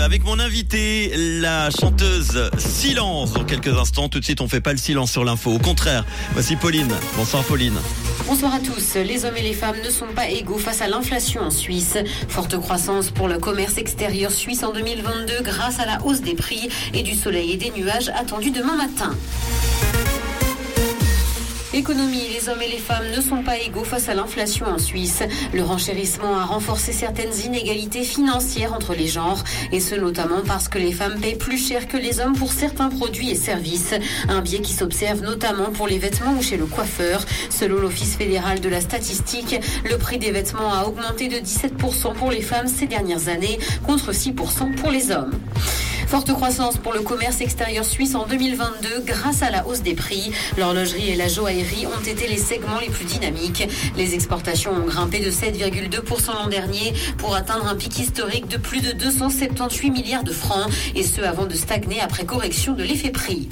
avec mon invité, la chanteuse Silence. Dans quelques instants, tout de suite, on fait pas le silence sur l'info. Au contraire, voici Pauline. Bonsoir Pauline. Bonsoir à tous. Les hommes et les femmes ne sont pas égaux face à l'inflation en Suisse. Forte croissance pour le commerce extérieur suisse en 2022 grâce à la hausse des prix et du soleil et des nuages attendus demain matin. Économie, les hommes et les femmes ne sont pas égaux face à l'inflation en Suisse. Le renchérissement a renforcé certaines inégalités financières entre les genres, et ce notamment parce que les femmes payent plus cher que les hommes pour certains produits et services. Un biais qui s'observe notamment pour les vêtements ou chez le coiffeur. Selon l'Office fédéral de la statistique, le prix des vêtements a augmenté de 17% pour les femmes ces dernières années, contre 6% pour les hommes. Forte croissance pour le commerce extérieur suisse en 2022 grâce à la hausse des prix. L'horlogerie et la joaillerie ont été les segments les plus dynamiques. Les exportations ont grimpé de 7,2% l'an dernier pour atteindre un pic historique de plus de 278 milliards de francs et ce avant de stagner après correction de l'effet prix.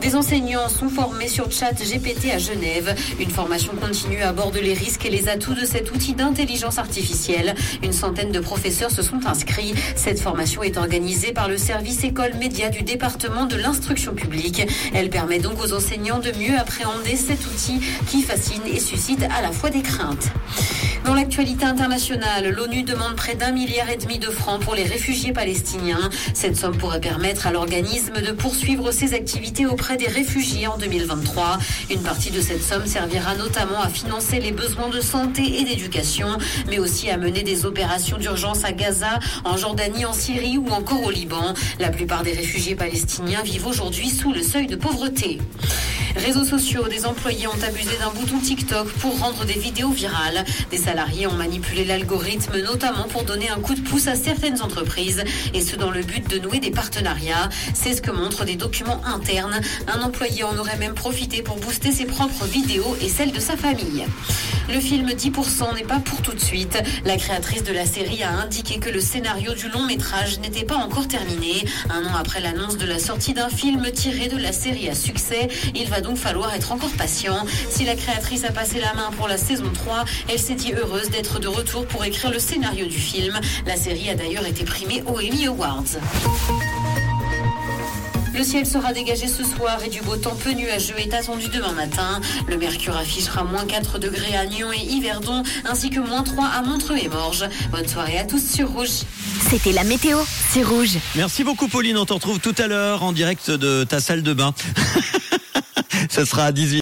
Des enseignants sont formés sur Chat GPT à Genève. Une formation continue aborde les risques et les atouts de cet outil d'intelligence artificielle. Une centaine de professeurs se sont inscrits. Cette formation est organisée par le service école média du département de l'instruction publique. Elle permet donc aux enseignants de mieux appréhender cet outil qui fascine et suscite à la fois des craintes. Dans l'actualité internationale, l'ONU demande près d'un milliard et demi de francs pour les réfugiés palestiniens. Cette somme pourrait permettre à l'organisme de poursuivre ses activités des réfugiés en 2023. Une partie de cette somme servira notamment à financer les besoins de santé et d'éducation, mais aussi à mener des opérations d'urgence à Gaza, en Jordanie, en Syrie ou encore au Liban. La plupart des réfugiés palestiniens vivent aujourd'hui sous le seuil de pauvreté. Réseaux sociaux, des employés ont abusé d'un bouton TikTok pour rendre des vidéos virales. Des salariés ont manipulé l'algorithme, notamment pour donner un coup de pouce à certaines entreprises, et ce dans le but de nouer des partenariats. C'est ce que montrent des documents internes. Un employé en aurait même profité pour booster ses propres vidéos et celles de sa famille. Le film 10% n'est pas pour tout de suite. La créatrice de la série a indiqué que le scénario du long métrage n'était pas encore terminé. Un an après l'annonce de la sortie d'un film tiré de la série à succès, il va donc falloir être encore patient. Si la créatrice a passé la main pour la saison 3, elle s'est dit heureuse d'être de retour pour écrire le scénario du film. La série a d'ailleurs été primée aux Emmy Awards. Le ciel sera dégagé ce soir et du beau temps peu nuageux est attendu demain matin. Le mercure affichera moins 4 degrés à Nyon et Yverdon, ainsi que moins 3 à Montreux et Morges. Bonne soirée à tous sur Rouge. C'était la météo, c'est Rouge. Merci beaucoup Pauline, on te retrouve tout à l'heure en direct de ta salle de bain. Ce sera à 18